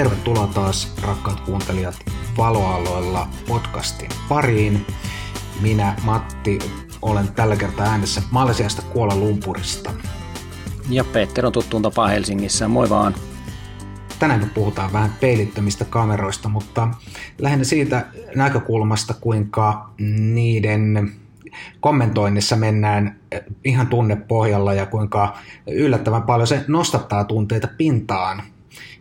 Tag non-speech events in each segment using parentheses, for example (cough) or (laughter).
Tervetuloa taas rakkaat kuuntelijat Valoaloilla podcastin pariin. Minä Matti olen tällä kertaa äänessä Malesiasta Kuola Lumpurista. Ja Peter on tuttuun tapaa Helsingissä. Moi vaan. Tänään me puhutaan vähän peilittömistä kameroista, mutta lähinnä siitä näkökulmasta, kuinka niiden kommentoinnissa mennään ihan tunnepohjalla ja kuinka yllättävän paljon se nostattaa tunteita pintaan.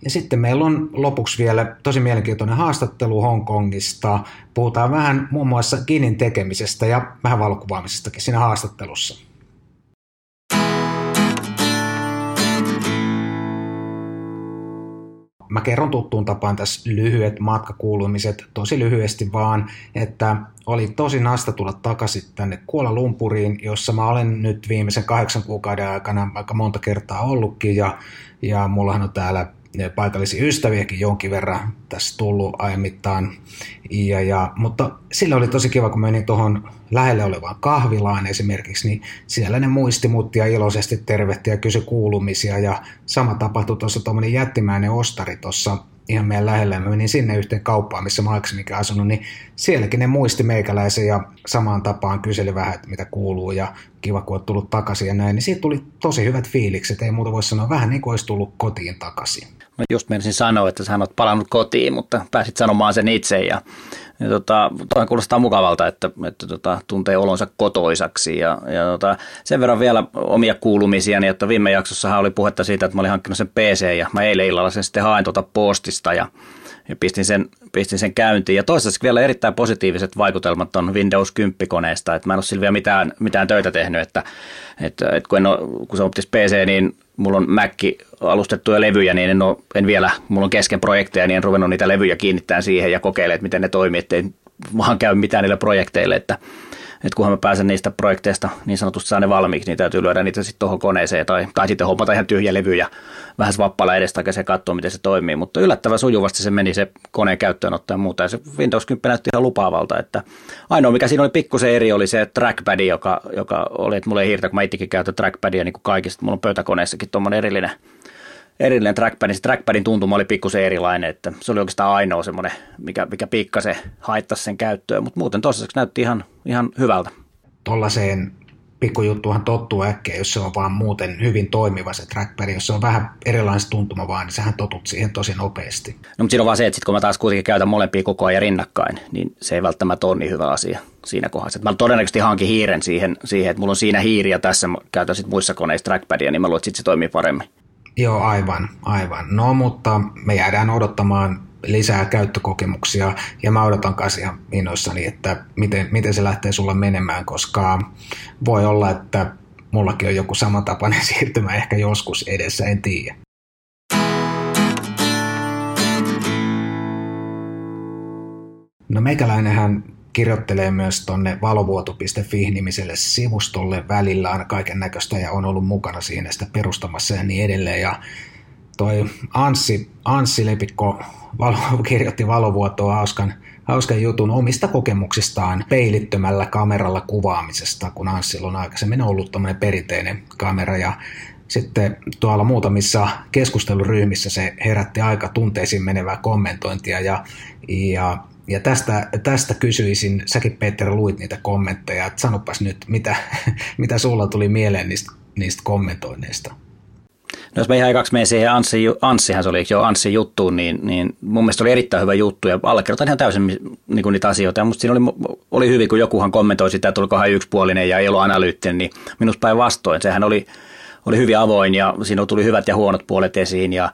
Ja sitten meillä on lopuksi vielä tosi mielenkiintoinen haastattelu Hongkongista. Puhutaan vähän muun muassa Kinin tekemisestä ja vähän valokuvaamisestakin siinä haastattelussa. Mä kerron tuttuun tapaan tässä lyhyet matkakuulumiset, tosi lyhyesti vaan, että oli tosi nasta tulla takaisin tänne Kuola Lumpuriin, jossa mä olen nyt viimeisen kahdeksan kuukauden aikana aika monta kertaa ollutkin ja, ja mullahan on täällä paikallisia ystäviäkin jonkin verran tässä tullut ajan. Ja, ja, mutta sillä oli tosi kiva, kun menin tuohon lähelle olevaan kahvilaan esimerkiksi, niin siellä ne muisti ja iloisesti tervehti ja kysyi kuulumisia. Ja sama tapahtui tuossa tuommoinen jättimäinen ostari tuossa ihan meidän lähellä. Mä menin sinne yhteen kauppaan, missä mä aikaisemminkin asunut, niin sielläkin ne muisti meikäläisen ja samaan tapaan kyseli vähän, että mitä kuuluu ja kiva, kun oot tullut takaisin ja näin. Niin siitä tuli tosi hyvät fiilikset, ei muuta voi sanoa, vähän niin kuin olisi tullut kotiin takaisin. No just menisin sanoa, että sä oot palannut kotiin, mutta pääsit sanomaan sen itse ja, ja tota, toi kuulostaa mukavalta, että, että tota, tuntee olonsa kotoisaksi ja, ja tota, sen verran vielä omia kuulumisia, niin että viime jaksossahan oli puhetta siitä, että mä olin hankkinut sen PC ja mä eilen illalla sen sitten hain tuota postista ja ja pistin sen, pistin sen käyntiin. Ja toistaiseksi vielä erittäin positiiviset vaikutelmat on Windows 10-koneesta, että mä en ole sillä vielä mitään, mitään töitä tehnyt, että, että, että kun, en ole, kun se on PC, niin mulla on Mac alustettuja levyjä, niin en, ole, en vielä, mulla on kesken projekteja, niin en ruvennut niitä levyjä kiinnittämään siihen ja kokeilemaan, että miten ne toimii, ettei vaan käy mitään niille projekteille, että, että kunhan mä pääsen niistä projekteista niin sanotusti saa ne valmiiksi, niin täytyy lyödä niitä sitten tuohon koneeseen tai, tai sitten hommata ihan tyhjä levy ja vähän swappalla edestakaisin ja katsoa, miten se toimii. Mutta yllättävän sujuvasti se meni se koneen käyttöönotto ja muuta. Ja se Windows 10 näytti ihan lupaavalta. Että ainoa, mikä siinä oli pikkusen eri, oli se trackpad, joka, joka oli, että mulla ei hirtä, kun mä itsekin käytän trackpadia niin kuin kaikista. Mulla on pöytäkoneessakin tuommoinen erillinen erillinen trackpad, se trackpadin tuntuma oli pikkusen erilainen, että se oli oikeastaan ainoa semmoinen, mikä, mikä pikkasen haittasi sen käyttöön, mutta muuten toiseksi näytti ihan, ihan hyvältä. Tuollaiseen pikkujuttuhan tottuu äkkiä, jos se on vaan muuten hyvin toimiva se trackpad. Jos se on vähän erilainen tuntuma vaan, niin sähän totut siihen tosi nopeasti. No mutta siinä on vaan se, että sit kun mä taas kuitenkin käytän molempia koko ajan rinnakkain, niin se ei välttämättä ole niin hyvä asia siinä kohdassa. Että mä todennäköisesti hankin hiiren siihen, siihen, että mulla on siinä hiiri ja tässä käytän sit muissa koneissa trackpadia, niin mä luulen, että sit se toimii paremmin. Joo, aivan, aivan. No, mutta me jäädään odottamaan lisää käyttökokemuksia ja mä odotan kanssa ihan innoissani, että miten, miten se lähtee sulla menemään, koska voi olla, että mullakin on joku samantapainen (laughs) siirtymä ehkä joskus edessä, en tiedä. No meikäläinenhän kirjoittelee myös tuonne valovuoto.fi-nimiselle sivustolle välillä aina kaiken näköistä ja on ollut mukana siinä sitä perustamassa ja niin edelleen. Ja toi Anssi, Anssi Lepikko valo, kirjoitti valovuotoa hauskan, hauskan jutun omista kokemuksistaan peilittömällä kameralla kuvaamisesta, kun Anssilla on aikaisemmin ollut tämmöinen perinteinen kamera ja sitten tuolla muutamissa keskusteluryhmissä se herätti aika tunteisiin menevää kommentointia ja, ja ja tästä, tästä kysyisin, säkin Peter luit niitä kommentteja, että sanopas nyt, mitä, (laughs) mitä sulla tuli mieleen niistä, niistä kommentoinneista? No jos me ihan kaksi menee siihen Anssi, Anssihan se oli jo Anssi juttuun, niin, niin mun mielestä oli erittäin hyvä juttu ja allekirjoitan ihan täysin niin kuin niitä asioita. Ja musta siinä oli, oli hyvin, kun jokuhan kommentoi sitä, että olikohan yksipuolinen ja ei ollut analyyttinen, niin minusta päinvastoin. Sehän oli, oli hyvin avoin ja siinä tuli hyvät ja huonot puolet esiin ja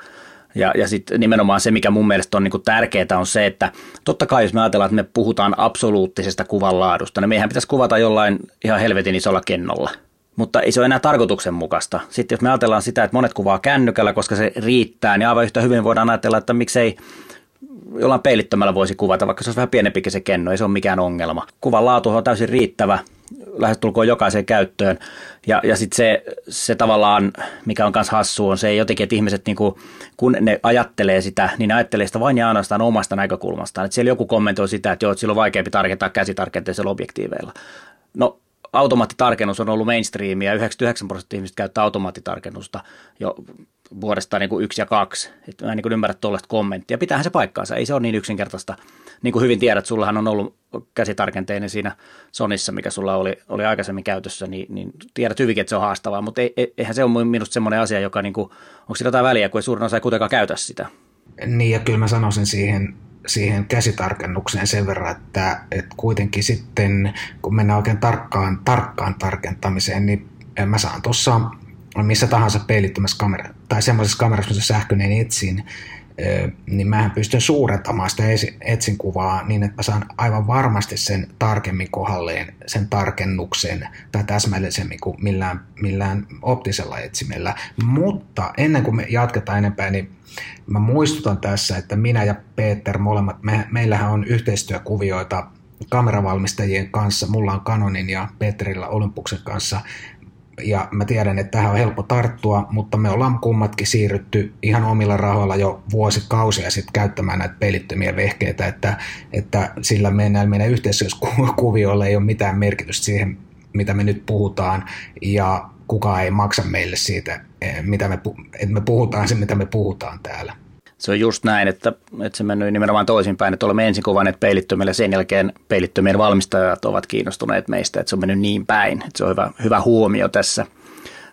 ja, ja sitten nimenomaan se, mikä mun mielestä on niin tärkeää, on se, että totta kai jos me ajatellaan, että me puhutaan absoluuttisesta kuvanlaadusta, niin meidän pitäisi kuvata jollain ihan helvetin isolla kennolla. Mutta ei se ole enää tarkoituksenmukaista. Sitten jos me ajatellaan sitä, että monet kuvaa kännykällä, koska se riittää, niin aivan yhtä hyvin voidaan ajatella, että miksei jollain peilittömällä voisi kuvata, vaikka se olisi vähän pienempikin se kenno, ei se ole mikään ongelma. Kuvan laatu on täysin riittävä, lähestulkoon jokaiseen käyttöön. Ja, ja sitten se, se tavallaan, mikä on myös hassu, on se jotenkin, että ihmiset, niin kuin, kun ne ajattelee sitä, niin ne ajattelee sitä vain ja ainoastaan omasta näkökulmastaan. Että siellä joku kommentoi sitä, että joo, että sillä on vaikeampi tarkentaa käsitarkenteisella objektiiveilla. No automaattitarkennus on ollut mainstreamia ja 99 prosenttia ihmistä käyttää automaattitarkennusta jo vuodesta niin kuin yksi ja kaksi. Että mä en niin ymmärrä tuollaista kommenttia. Pitäähän se paikkaansa, ei se ole niin yksinkertaista. Niin kuin hyvin tiedät, sullahan on ollut käsitarkenteinen siinä Sonissa, mikä sulla oli, oli aikaisemmin käytössä, niin, niin tiedät hyvinkin, että se on haastavaa, mutta ei, eihän se ole minusta semmoinen asia, joka, niin kuin, onko sillä jotain väliä, kun ei suurin osa ei kuitenkaan käytä sitä. Niin ja kyllä mä sanoisin siihen, siihen käsitarkennukseen sen verran, että, että kuitenkin sitten kun mennään oikein tarkkaan, tarkkaan tarkentamiseen, niin mä saan tuossa missä tahansa peilittömässä kamera, tai semmoisessa kamerassa, missä sähköinen etsin, niin mähän pystyn suurentamaan sitä etsin kuvaa niin, että mä saan aivan varmasti sen tarkemmin kohdalleen, sen tarkennuksen tai täsmällisemmin kuin millään, millään optisella etsimellä. Mutta ennen kuin me jatketaan enempää, niin mä muistutan tässä, että minä ja Peter molemmat, me, meillähän on yhteistyökuvioita kameravalmistajien kanssa. Mulla on Canonin ja Peterillä Olympuksen kanssa ja mä tiedän, että tähän on helppo tarttua, mutta me ollaan kummatkin siirrytty ihan omilla rahoilla jo vuosikausia sitten käyttämään näitä pelittömiä vehkeitä, että, että sillä meidän, meidän yhteistyökuvioilla ei ole mitään merkitystä siihen, mitä me nyt puhutaan, ja kukaan ei maksa meille siitä, eh, mitä me, että me puhutaan se, mitä me puhutaan täällä se on just näin, että, että se mennyt nimenomaan toisinpäin, että olemme ensin kuvanneet peilittömillä, sen jälkeen peilittömien valmistajat ovat kiinnostuneet meistä, että se on mennyt niin päin, että se on hyvä, hyvä huomio tässä,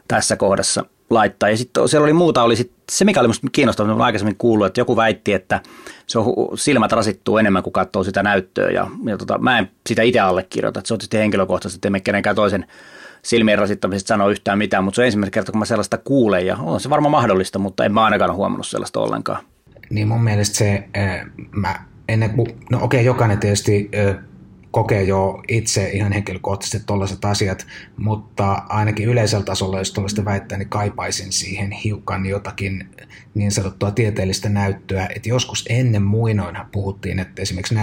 tässä kohdassa laittaa. Ja sitten siellä oli muuta, oli sit, se mikä oli minusta kiinnostavaa, olen aikaisemmin kuullut, että joku väitti, että se on, silmät rasittuu enemmän kuin katsoo sitä näyttöä ja, ja tota, mä en sitä itse allekirjoita, että se on tietysti henkilökohtaisesti, että emme kenenkään toisen silmien rasittamisesta sanoa yhtään mitään, mutta se on ensimmäinen kerta, kun mä sellaista kuulen ja on se varmaan mahdollista, mutta en mä ainakaan huomannut sellaista ollenkaan niin mun mielestä se, mä ennen kuin, no okei, okay, jokainen tietysti kokee jo itse ihan henkilökohtaisesti tuollaiset asiat, mutta ainakin yleisellä tasolla, jos tuollaista väittää, niin kaipaisin siihen hiukan jotakin niin sanottua tieteellistä näyttöä, että joskus ennen muinoinhan puhuttiin, että esimerkiksi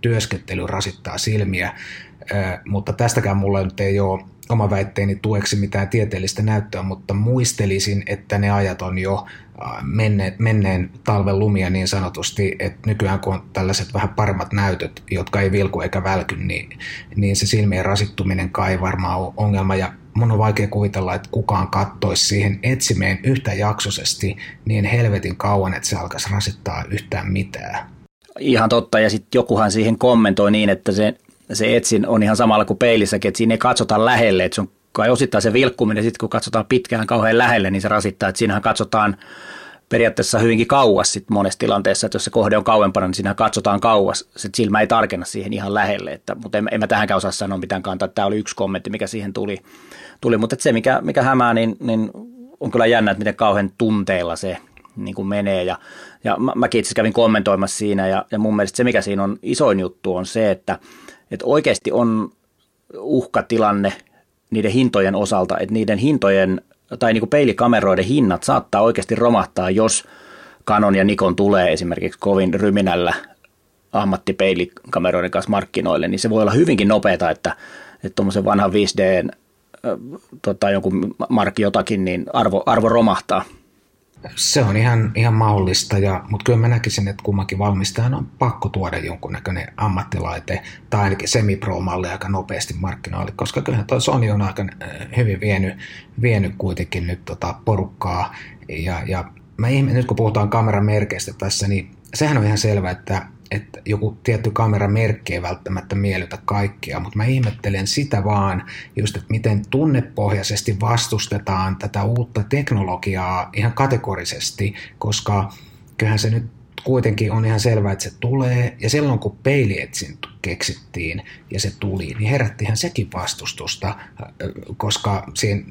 työskentely rasittaa silmiä, mutta tästäkään mulla nyt ei ole oma väitteeni tueksi mitään tieteellistä näyttöä, mutta muistelisin, että ne ajat on jo menne, menneen talven lumia niin sanotusti, että nykyään kun on tällaiset vähän paremmat näytöt, jotka ei vilku eikä välky, niin, niin se silmien rasittuminen kai varmaan on ongelma. Ja mun on vaikea kuvitella, että kukaan kattoisi siihen etsimeen yhtä jaksoisesti niin helvetin kauan, että se alkaisi rasittaa yhtään mitään. Ihan totta, ja sitten jokuhan siihen kommentoi niin, että se, se etsin on ihan samalla kuin peilissäkin, että siinä ei katsota lähelle, että se on kai osittain se vilkkuminen, sitten kun katsotaan pitkään kauhean lähelle, niin se rasittaa, että siinähän katsotaan periaatteessa hyvinkin kauas sit monessa tilanteessa, että jos se kohde on kauempana, niin siinä katsotaan kauas. Se silmä ei tarkenna siihen ihan lähelle, että, mutta en, en mä tähänkään osaa sanoa mitään kantaa. Tämä oli yksi kommentti, mikä siihen tuli. tuli. Mutta se, mikä, mikä hämää, niin, niin on kyllä jännä, että miten kauhean tunteilla se niin kuin menee. Ja, ja mä, mäkin itse kävin kommentoimassa siinä, ja, ja mun mielestä se, mikä siinä on isoin juttu, on se, että, että oikeasti on uhkatilanne niiden hintojen osalta, että niiden hintojen tai niin kuin peilikameroiden hinnat saattaa oikeasti romahtaa, jos Canon ja Nikon tulee esimerkiksi kovin ryminällä ammattipeilikameroiden kanssa markkinoille, niin se voi olla hyvinkin nopeata, että, että tuommoisen vanhan 5D tota, jonkun markki jotakin, niin arvo, arvo romahtaa. Se on ihan, ihan mahdollista, ja, mutta kyllä mä näkisin, että kummankin valmistajan on pakko tuoda jonkunnäköinen ammattilaite tai ainakin semi-pro-malli aika nopeasti markkinoille, koska kyllähän tuo Sony on aika äh, hyvin vienyt, vienyt kuitenkin nyt tota porukkaa. Ja, ja mä ihme, nyt kun puhutaan kameramerkeistä tässä, niin sehän on ihan selvä, että että joku tietty kameramerkki ei välttämättä miellytä kaikkia, mutta mä ihmettelen sitä vaan just, että miten tunnepohjaisesti vastustetaan tätä uutta teknologiaa ihan kategorisesti, koska kyllähän se nyt kuitenkin on ihan selvää, että se tulee, ja silloin kun peilietsin keksittiin ja se tuli, niin herättihän sekin vastustusta, koska siinä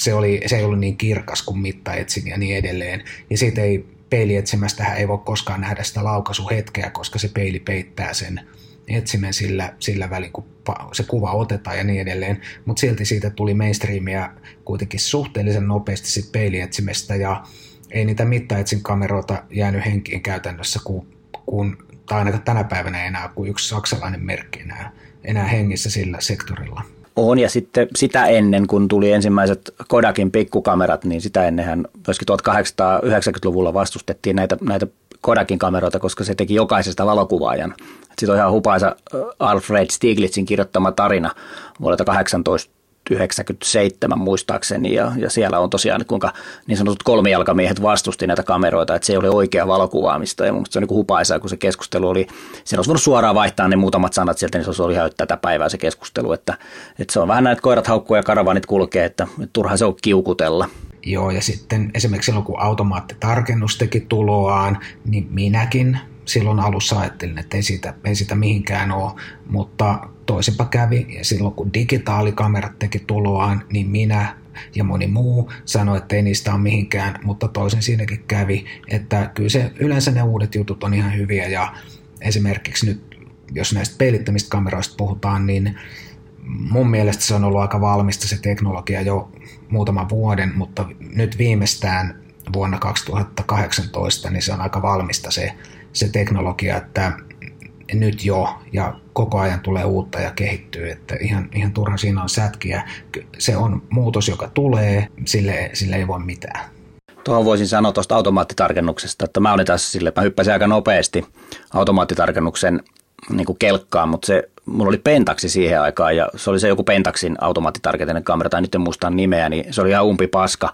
se, oli, se ei ollut niin kirkas kuin mittaetsin ja niin edelleen, ja siitä ei peilietsimästähän ei voi koskaan nähdä sitä laukaisuhetkeä, koska se peili peittää sen etsimen sillä, sillä välin, kun se kuva otetaan ja niin edelleen. Mutta silti siitä tuli mainstreamia kuitenkin suhteellisen nopeasti sit peilietsimestä ja ei niitä mittaetsin kameroita jäänyt henkiin käytännössä, kun, kun, tai ainakaan tänä päivänä enää kuin yksi saksalainen merkki enää, enää hengissä sillä sektorilla. On, ja sitten sitä ennen, kun tuli ensimmäiset Kodakin pikkukamerat, niin sitä ennenhän myöskin 1890-luvulla vastustettiin näitä, näitä Kodakin kameroita, koska se teki jokaisesta valokuvaajan. Sitten on ihan hupaisa Alfred Stieglitzin kirjoittama tarina vuodelta 18 97 muistaakseni ja, ja siellä on tosiaan kuinka niin sanotut kolmijalkamiehet vastusti näitä kameroita, että se ei ole oikea valokuvaamista ja mun se on niin hupaisaa, kun se keskustelu oli, siinä olisi voinut suoraan vaihtaa ne muutamat sanat sieltä, niin se olisi ollut ihan tätä päivää se keskustelu, että, että se on vähän näin, että koirat haukkuu ja karavanit kulkee, että, että turha se on kiukutella. Joo, ja sitten esimerkiksi silloin, kun automaattitarkennus teki tuloaan, niin minäkin silloin alussa ajattelin, että ei siitä, ei siitä mihinkään ole, mutta toisinpa kävi. Ja silloin kun digitaalikamerat teki tuloaan, niin minä ja moni muu sanoi, että ei niistä ole mihinkään, mutta toisin siinäkin kävi, että kyllä se, yleensä ne uudet jutut on ihan hyviä. Ja esimerkiksi nyt, jos näistä peilittämistä kameroista puhutaan, niin mun mielestä se on ollut aika valmista se teknologia jo muutaman vuoden, mutta nyt viimeistään vuonna 2018, niin se on aika valmista se, se teknologia, että nyt jo ja koko ajan tulee uutta ja kehittyy, että ihan, ihan turha siinä on sätkiä. Se on muutos, joka tulee, sille, sille ei voi mitään. Tuohon voisin sanoa tuosta automaattitarkennuksesta, että mä olin tässä sille, mä hyppäsin aika nopeasti automaattitarkennuksen niin kuin kelkkaan, mutta se, mulla oli Pentaksi siihen aikaan ja se oli se joku Pentaxin automaattitarkentinen kamera, tai nyt en muista nimeä, niin se oli ihan umpi paska.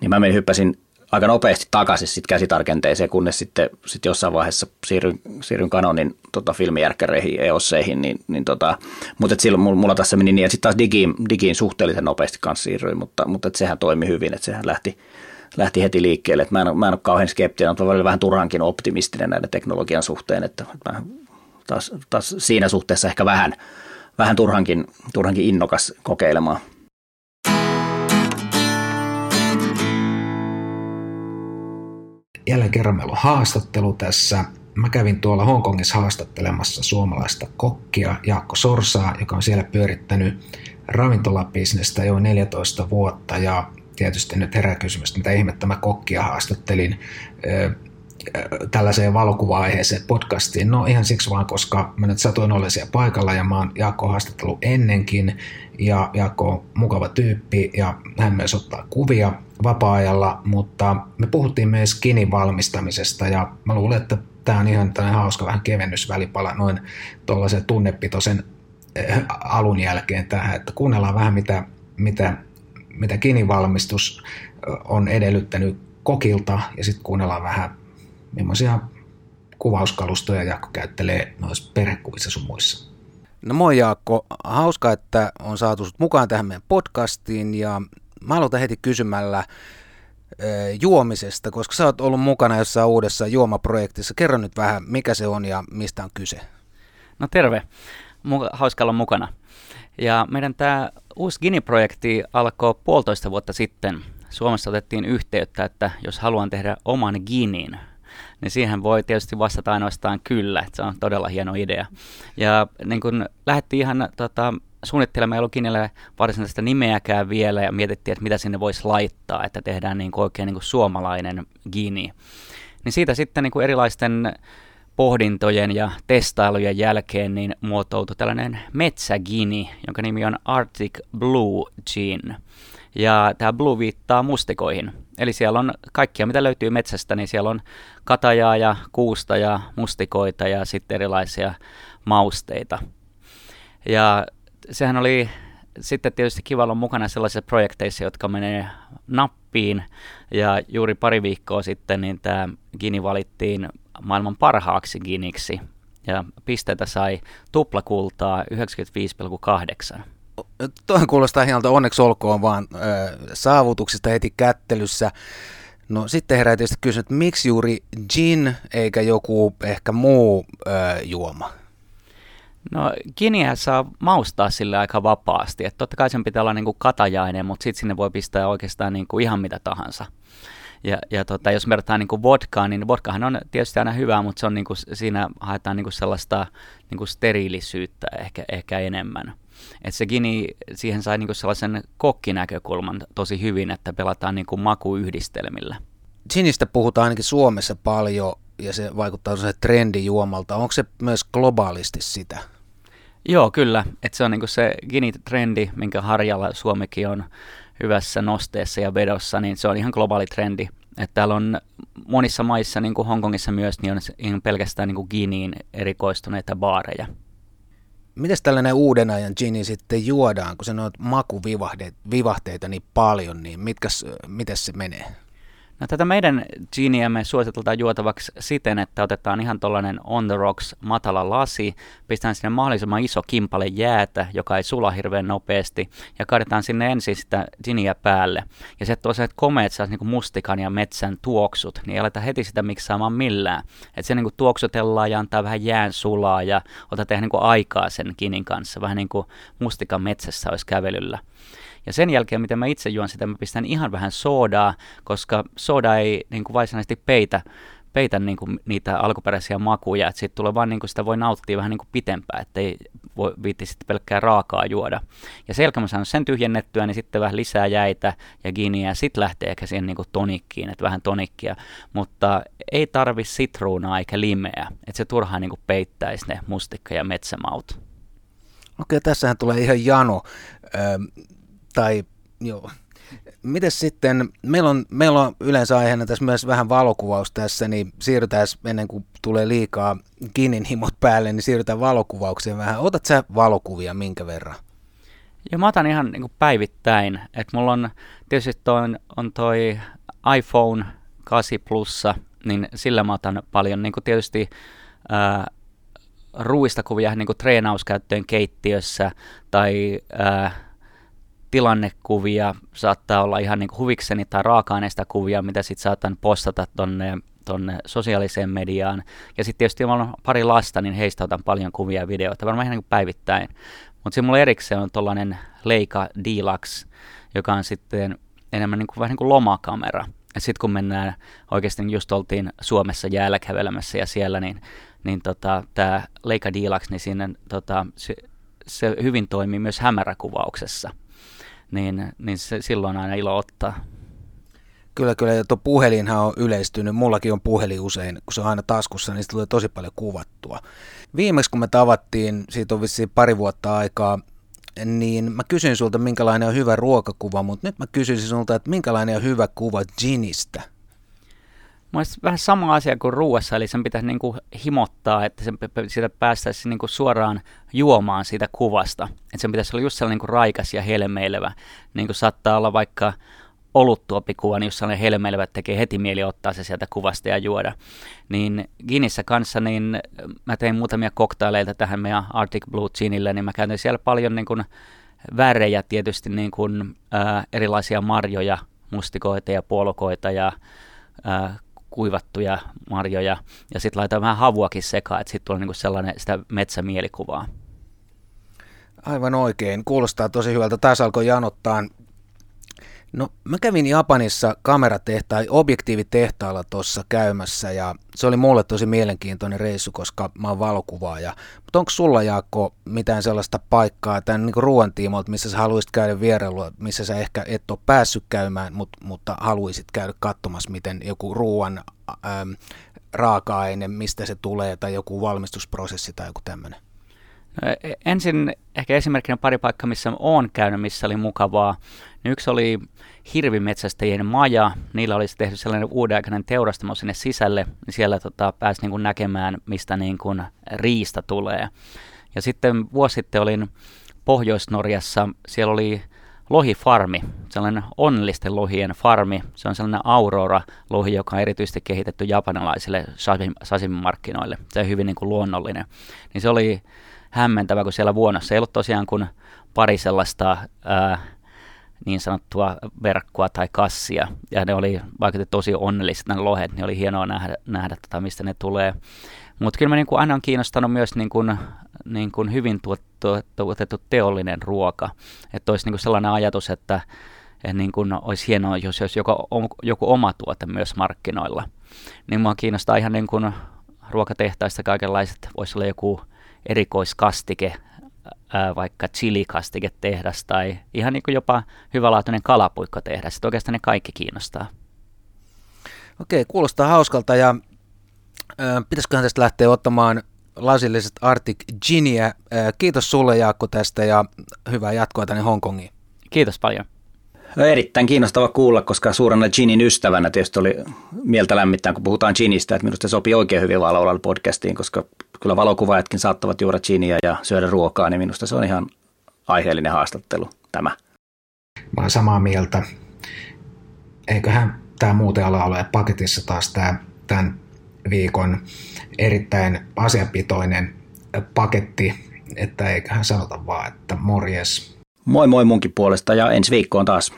Niin mä menin hyppäsin aika nopeasti takaisin sit käsitarkenteeseen, kunnes sitten sit jossain vaiheessa siirryn, siirryn Canonin tota, filmijärkkäreihin, EOSeihin, niin, niin tota, mutta et silloin mulla tässä meni niin, että sitten taas digiin, digiin suhteellisen nopeasti kanssa siirryin, mutta, mutta et sehän toimi hyvin, että sehän lähti, lähti heti liikkeelle. Et mä, en, mä en ole kauhean skeptinen, mutta välillä vähän turhankin optimistinen näiden teknologian suhteen, että mä taas, taas siinä suhteessa ehkä vähän, vähän turhankin, turhankin innokas kokeilemaan. Jälleen kerran meillä on haastattelu tässä. Mä kävin tuolla Hongkongissa haastattelemassa suomalaista kokkia Jaakko Sorsaa, joka on siellä pyörittänyt ravintolabisnestä jo 14 vuotta ja tietysti nyt herää kysymys, mitä ihmettä mä kokkia haastattelin tällaiseen valokuva-aiheeseen podcastiin? No ihan siksi vaan, koska mä nyt satoin olla siellä paikalla ja mä oon Jaakko haastattellut ennenkin ja Jaakko on mukava tyyppi ja hän myös ottaa kuvia vapaa-ajalla, mutta me puhuttiin myös skinin valmistamisesta ja mä luulen, että tämä on ihan tällainen hauska vähän kevennysvälipala noin tuollaisen tunnepitoisen eh, alun jälkeen tähän, että kuunnellaan vähän mitä, mitä, mitä kinivalmistus eh, on edellyttänyt kokilta ja sitten kuunnellaan vähän millaisia kuvauskalustoja Jaakko käyttelee noissa perhekuvissa sun muissa. No moi Jaakko, hauska, että on saatu sut mukaan tähän meidän podcastiin ja mä aloitan heti kysymällä juomisesta, koska sä oot ollut mukana jossain uudessa juomaprojektissa. Kerro nyt vähän, mikä se on ja mistä on kyse. No terve, hauska olla mukana. Ja meidän tämä uusi Gini-projekti alkoi puolitoista vuotta sitten. Suomessa otettiin yhteyttä, että jos haluan tehdä oman Ginin, niin siihen voi tietysti vastata ainoastaan kyllä, että se on todella hieno idea. Ja niin kun lähdettiin ihan tota, suunnittelemaan, ei ollut kiinniä varsinaista nimeäkään vielä ja mietittiin, että mitä sinne voisi laittaa, että tehdään niin kuin oikein niin kuin suomalainen gini. Niin siitä sitten niin kuin erilaisten pohdintojen ja testailujen jälkeen niin muotoutui tällainen metsägini, jonka nimi on Arctic Blue Gin. Ja tämä blue viittaa mustikoihin. Eli siellä on kaikkia, mitä löytyy metsästä, niin siellä on katajaa ja kuusta ja mustikoita ja sitten erilaisia mausteita. Ja sehän oli sitten tietysti kiva olla mukana sellaisissa projekteissa, jotka menee nappiin. Ja juuri pari viikkoa sitten niin tämä Gini valittiin maailman parhaaksi Giniksi. Ja pisteitä sai tuplakultaa 95,8. Tuohon kuulostaa hienolta, onneksi olkoon vaan äh, saavutuksista heti kättelyssä. No sitten herää tietysti kysymys, että miksi juuri gin eikä joku ehkä muu äh, juoma? No giniä saa maustaa sille aika vapaasti. Että totta kai sen pitää olla niinku katajainen, mutta sitten sinne voi pistää oikeastaan niinku ihan mitä tahansa. Ja, ja tota, jos verrataan niin vodkaan, niin vodkahan on tietysti aina hyvä, mutta se on niin kuin, siinä haetaan niin kuin sellaista niin kuin steriilisyyttä ehkä, ehkä enemmän. Et se Gini, siihen sai niinku sellaisen kokkinäkökulman tosi hyvin, että pelataan niinku makuyhdistelmillä. Ginistä puhutaan ainakin Suomessa paljon ja se vaikuttaa se trendijuomalta. Onko se myös globaalisti sitä? Joo, kyllä. Et se on niinku se Gini-trendi, minkä harjalla Suomikin on hyvässä nosteessa ja vedossa, niin se on ihan globaali trendi. Että täällä on monissa maissa, niin kuin Hongkongissa myös, niin on pelkästään niin kuin Giniin erikoistuneita baareja miten tällainen uuden ajan gini sitten juodaan, kun se on makuvivahteita niin paljon, niin mitkäs, miten se menee? No, tätä meidän geeniä me suositeltaan juotavaksi siten, että otetaan ihan tuollainen on the rocks matala lasi, pistetään sinne mahdollisimman iso kimpale jäätä, joka ei sula hirveän nopeasti, ja kaadetaan sinne ensin sitä giniä päälle. Ja se tuo sellaiset komeet niin mustikan ja metsän tuoksut, niin ei aleta heti sitä miksaamaan millään. Että se niin kuin tuoksutellaan ja antaa vähän jään sulaa ja tehdä niin kuin aikaa sen kinin kanssa, vähän niin kuin mustikan metsässä olisi kävelyllä. Ja sen jälkeen, miten mä itse juon sitä, mä pistän ihan vähän soodaa, koska sooda ei niin kuin varsinaisesti peitä, peitä niin kuin niitä alkuperäisiä makuja, että siitä tulee vaan niin kuin sitä voi nauttia vähän niin kuin pitempään, ettei voi viitti sitten pelkkää raakaa juoda. Ja sen jälkeen mä saan sen tyhjennettyä, niin sitten vähän lisää jäitä ja giniä, ja sitten lähtee ehkä siihen niin kuin tonikkiin, että vähän tonikkia, mutta ei tarvi sitruunaa eikä limeä, että se turhaan niin kuin peittäisi ne mustikka- ja metsämaut. Okei, tässähän tulee ihan jano. Tai joo. Miten sitten, meillä on, meillä on yleensä aiheena tässä myös vähän valokuvaus tässä, niin siirrytään ennen kuin tulee liikaa kinin himot päälle, niin siirrytään valokuvaukseen vähän. Otat sä valokuvia minkä verran? Joo, mä otan ihan niin kuin päivittäin. että mulla on tietysti toi, on toi iPhone 8 plussa, niin sillä mä otan paljon niin kuin tietysti ää, ruuista kuvia niin kuin treenauskäyttöön keittiössä tai ää, tilannekuvia, saattaa olla ihan niin huvikseni tai raaka-aineista kuvia, mitä sitten saatan postata tonne, tonne sosiaaliseen mediaan. Ja sitten tietysti on pari lasta, niin heistä otan paljon kuvia ja videoita, varmaan ihan niin kuin päivittäin. Mutta sitten mulla erikseen on tollainen Leica Deluxe, joka on sitten enemmän niin kuin, vähän niin kuin lomakamera. Ja sitten kun mennään, oikeasti just oltiin Suomessa jäällä kävelemässä ja siellä, niin, niin tota, tämä Leica Deluxe, niin siinä tota, se, se hyvin toimii myös hämäräkuvauksessa niin, niin se, silloin aina ilo ottaa. Kyllä, kyllä. Ja tuo puhelinhan on yleistynyt. Mullakin on puhelin usein, kun se on aina taskussa, niin se tulee tosi paljon kuvattua. Viimeksi kun me tavattiin, siitä on vissiin pari vuotta aikaa, niin mä kysyin sulta, minkälainen on hyvä ruokakuva, mutta nyt mä kysyisin sulta, että minkälainen on hyvä kuva ginistä? Mielestäni vähän sama asia kuin ruuassa, eli sen pitäisi niin kuin himottaa, että sen, sitä päästäisiin niin kuin suoraan juomaan siitä kuvasta. Että sen pitäisi olla just sellainen niin kuin raikas ja helmeilevä. Niin kuin saattaa olla vaikka oluttuopikuva, niin jos sellainen helmeilevä tekee heti mieli ottaa se sieltä kuvasta ja juoda. Niin Ginissä kanssa, niin mä tein muutamia koktaileita tähän meidän Arctic Blue Ginille, niin mä käytin siellä paljon niin kuin värejä tietysti niin kuin, ää, erilaisia marjoja, mustikoita ja puolukoita ja ää, kuivattuja marjoja ja sitten laitetaan vähän havuakin sekaan, että sitten tulee niinku sellainen sitä metsämielikuvaa. Aivan oikein. Kuulostaa tosi hyvältä. Taas alkoi janottaa. No, mä kävin Japanissa kameratehtailla, objektiivitehtailla tuossa käymässä ja se oli mulle tosi mielenkiintoinen reissu, koska mä oon valokuvaaja. Mutta onko sulla Jaakko mitään sellaista paikkaa tämän niin ruoan tiimoilta, missä sä haluaisit käydä vierailua, missä sä ehkä et ole päässyt käymään, mutta, mutta haluaisit käydä katsomassa, miten joku ruoan ähm, raaka-aine, mistä se tulee tai joku valmistusprosessi tai joku tämmöinen? No, e, ensin ehkä esimerkkinä pari paikkaa, missä olen käynyt, missä oli mukavaa. Yksi oli hirvimetsästäjien maja. Niillä olisi tehty sellainen uudenaikainen teurastamo sinne sisälle. Niin siellä tota, pääsi niin kuin näkemään, mistä niin kuin riista tulee. Ja sitten vuosi sitten olin Pohjois-Norjassa. Siellä oli lohifarmi, sellainen onnellisten lohien farmi. Se on sellainen Aurora-lohi, joka on erityisesti kehitetty japanilaisille sashimi-markkinoille. Se on hyvin niin kuin luonnollinen. Niin se oli hämmentävä, kun siellä vuonossa ei ollut tosiaan kuin pari sellaista ää, niin sanottua verkkoa tai kassia. Ja ne oli vaikka tosi onnelliset nämä lohet, niin oli hienoa nähdä, nähdä tota, mistä ne tulee. Mutta kyllä mä niin kuin aina on kiinnostanut myös niin kuin, niin kuin hyvin tuotettu teollinen ruoka. Että olisi niin kuin sellainen ajatus, että, että niin kuin olisi hienoa, jos olisi joku, joku oma tuote myös markkinoilla. Niin mua kiinnostaa ihan niin kuin ruokatehtaista kaikenlaiset, voisi olla joku erikoiskastike, ää, vaikka chilikastiketehdas tai ihan niin kuin jopa hyvälaatuinen kalapuikkotehdas. Että oikeastaan ne kaikki kiinnostaa. Okei, kuulostaa hauskalta ja äh, pitäisiköhän tästä lähteä ottamaan lasilliset Arctic Ginia. Kiitos sulle Jaakko tästä ja hyvää jatkoa tänne Hongkongiin. Kiitos paljon. No, erittäin kiinnostava kuulla, koska suurena Ginin ystävänä tietysti oli mieltä lämmittää, kun puhutaan Ginistä, että minusta se sopii oikein hyvin Valolalla podcastiin, koska kyllä valokuvaajatkin saattavat juoda ginia ja syödä ruokaa, niin minusta se on ihan aiheellinen haastattelu tämä. Mä olen samaa mieltä. Eiköhän tämä muuten ala ole paketissa taas tämä tämän viikon erittäin asiapitoinen paketti, että eiköhän sanota vaan, että morjes. Moi moi munkin puolesta ja ensi viikkoon taas.